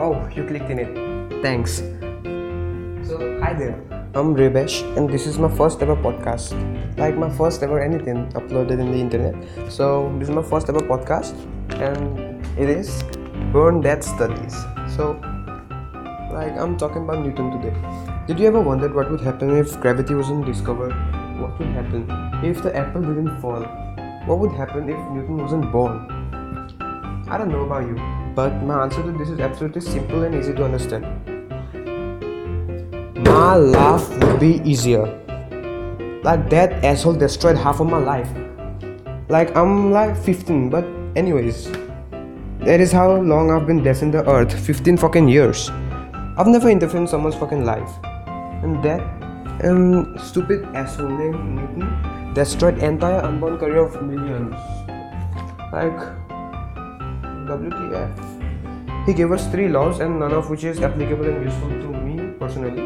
Oh, you clicked in it. Thanks. So, hi there. I'm Rebesh, and this is my first ever podcast. Like my first ever anything uploaded in the internet. So, this is my first ever podcast, and it is Burn Death Studies. So, like I'm talking about Newton today. Did you ever wonder what would happen if gravity wasn't discovered? What would happen if the apple didn't fall? What would happen if Newton wasn't born? I don't know about you, but my answer to this is absolutely simple and easy to understand. My life would be easier. Like that asshole destroyed half of my life. Like I'm like 15, but anyways, that is how long I've been in the earth 15 fucking years. I've never interfered in someone's fucking life. And that um, stupid asshole named Newton destroyed entire unborn career of millions. Like WTF. He gave us three laws and none of which is applicable and useful to me personally.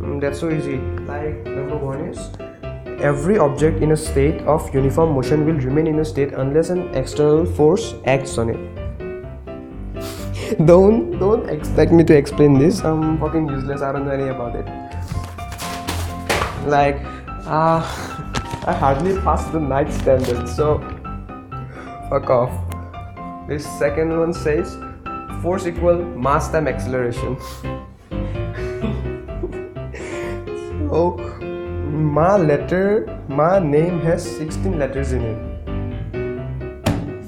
Mm, that's so easy. Like number one is every object in a state of uniform motion will remain in a state unless an external force acts on it. don't don't expect me to explain this. I'm fucking useless. I don't know any about it. Like, uh, I hardly passed the night standard, so fuck off. This second one says force equal mass time acceleration. so my letter, my name has 16 letters in it.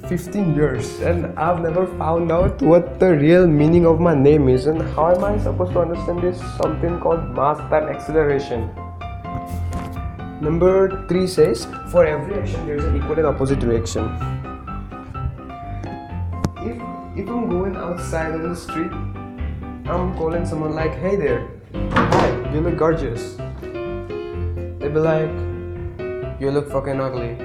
15 years and I've never found out what the real meaning of my name is and how am I supposed to understand this something called mass time acceleration. Number 3 says for every action there is an equal and opposite reaction. If I'm going outside on the street, I'm calling someone like, hey there, hi, you look gorgeous. They'd be like, you look fucking ugly.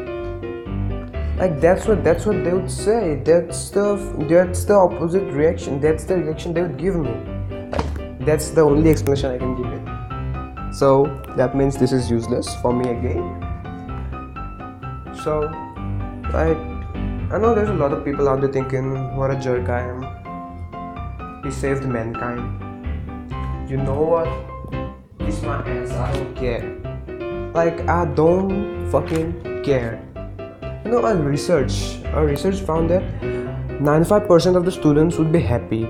Like that's what that's what they would say. That's the that's the opposite reaction. That's the reaction they would give me. Like, that's the only explanation i can give it. So that means this is useless for me again. So like i know there's a lot of people out there thinking what a jerk i am. He saved mankind. You know what? It's my ass i don't care. Like i don't fucking care. You know, a research, a research found that 95% of the students would be happy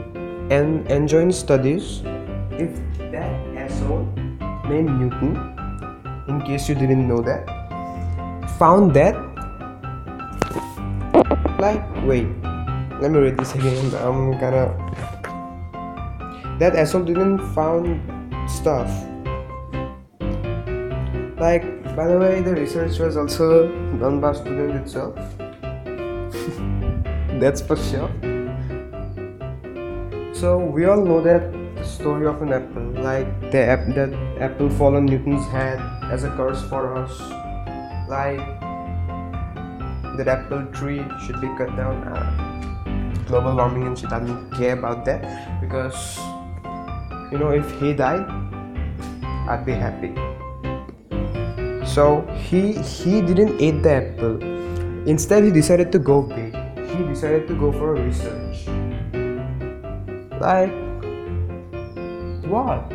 and enjoying studies if that asshole named Newton, in case you didn't know that, found that. Like, wait, let me read this again. I'm gonna. That asshole didn't found stuff. Like, by the way, the research was also done by student itself. That's for sure. So we all know that story of an apple, like the ap- that apple fall on Newton's head as a curse for us, like that apple tree should be cut down. Uh, global warming and shit. I don't care about that because you know if he died, I'd be happy. So he he didn't eat the apple. Instead he decided to go big. He decided to go for research. Like what?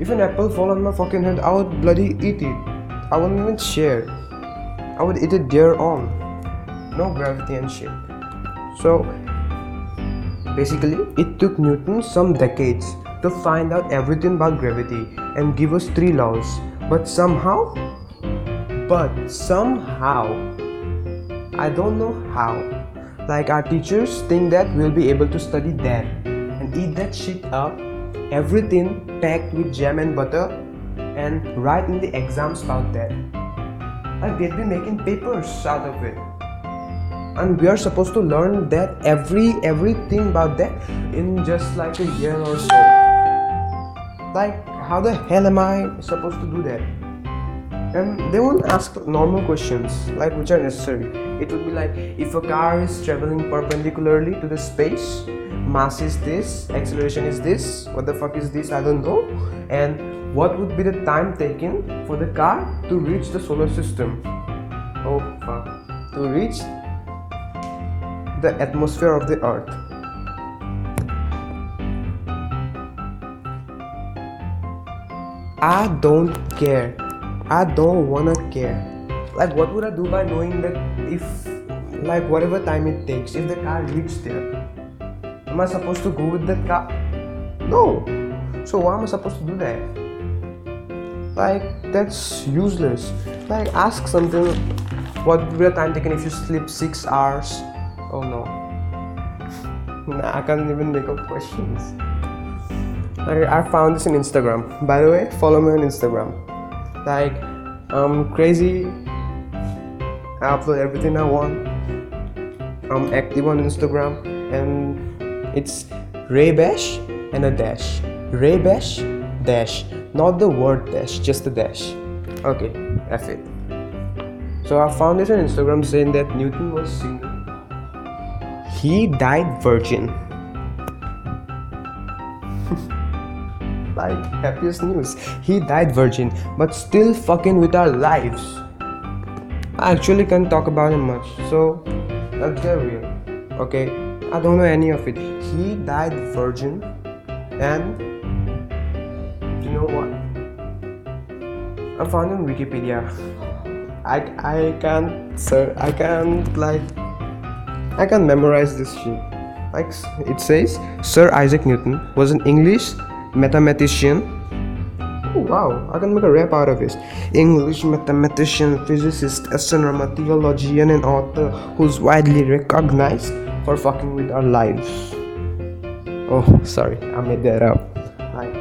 If an apple fall on my fucking head i would bloody eat it. I wouldn't even share. I would eat it there on no gravity and shit. So basically it took newton some decades to find out everything about gravity and give us three laws. But somehow but somehow i don't know how. Like our teachers think that we'll be able to study that and eat that shit up everything packed with jam and butter and write in the exams about that. Like they'd be making papers out of it and we are supposed to learn that every everything about that in just like a year or so. Like how the hell am i supposed to do that? And they won't ask normal questions like which are necessary. It would be like if a car is traveling perpendicularly to the space mass is this acceleration is this what the fuck is this i don't know. And what would be the time taken for the car to reach the solar system? Oh fuck. To reach the atmosphere of the earth. I don't care. I don't wanna care. Like, what would I do by knowing that if, like, whatever time it takes, if the car reaches there, am I supposed to go with the car? No. So, why am I supposed to do that? Like, that's useless. Like, ask something. What would be the time taken if you sleep six hours? Oh no. Nah, I can't even make up questions. I, I found this on Instagram. By the way, follow me on Instagram. Like, I'm crazy. I upload everything I want. I'm active on Instagram, and it's Raybash and a dash. Raybash dash, not the word dash, just the dash. Okay, F it. So I found this on Instagram saying that Newton was single. He died virgin. like happiest news. He died virgin, but still fucking with our lives. I actually can't talk about him much, so let's get real. Okay, I don't know any of it. He died virgin, and you know what? I found on Wikipedia. I I can't sir I can't like I can't memorize this shit. Like it says, Sir Isaac Newton was an English mathematician. Oh, wow, I can make a rap out of this. English mathematician, physicist, astronomer, theologian, and author who's widely recognized for fucking with our lives. Oh, sorry, I made that up. Like,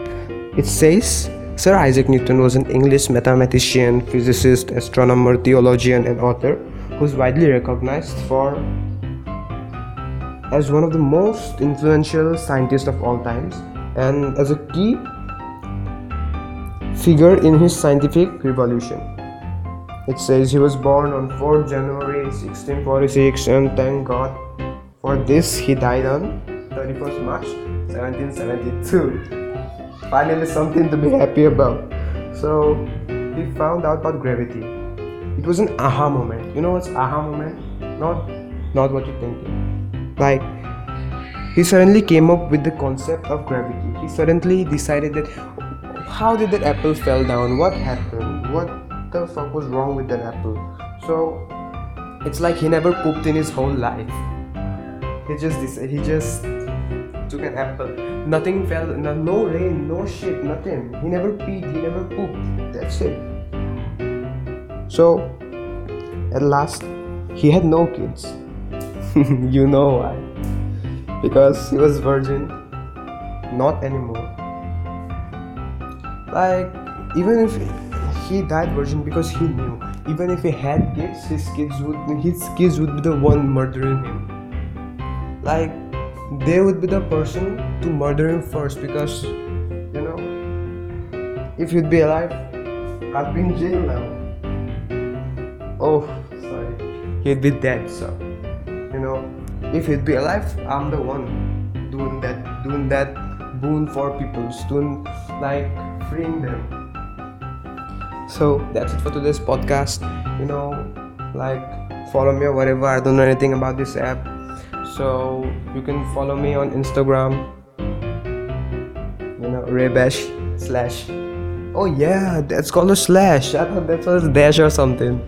it says Sir Isaac Newton was an English mathematician, physicist, astronomer, theologian, and author who's widely recognized for as one of the most influential scientists of all times and as a key figure in his scientific revolution. It says he was born on 4th January 1646 and thank God for this he died on 31st March 1772. Finally something to be happy about. So he found out about gravity. It was an aha moment. You know what's aha moment? Not not what you're thinking. Like he suddenly came up with the concept of gravity. He suddenly decided that how did that apple fell down? What happened? What the fuck was wrong with that apple? So it's like he never pooped in his whole life. He just he just took an apple. Nothing fell, no, no rain, no shit, nothing. He never peed, he never pooped. That's it. So at last he had no kids. you know why? because he was virgin. Not anymore. Like even if he died virgin because he knew. Even if he had kids his kids would his kids would be the one murdering him. Like they would be the person to murder him first because you know if you'd be alive i'd be in jail now. Oh sorry. He'd be dead so you know if he'd be alive i'm the one doing that doing that boon for people doing like freeing them. So that's it for today's podcast. You know like follow me or whatever. I don't know anything about this app. So you can follow me on instagram you know raybash slash. Oh yeah that's called a slash. I thought that was dash or something.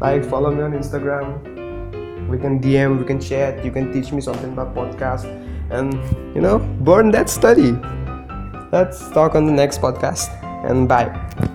Like follow me on instagram we can dm we can chat you can teach me something about podcast. And you know burn that study. Let's talk on the next podcast and bye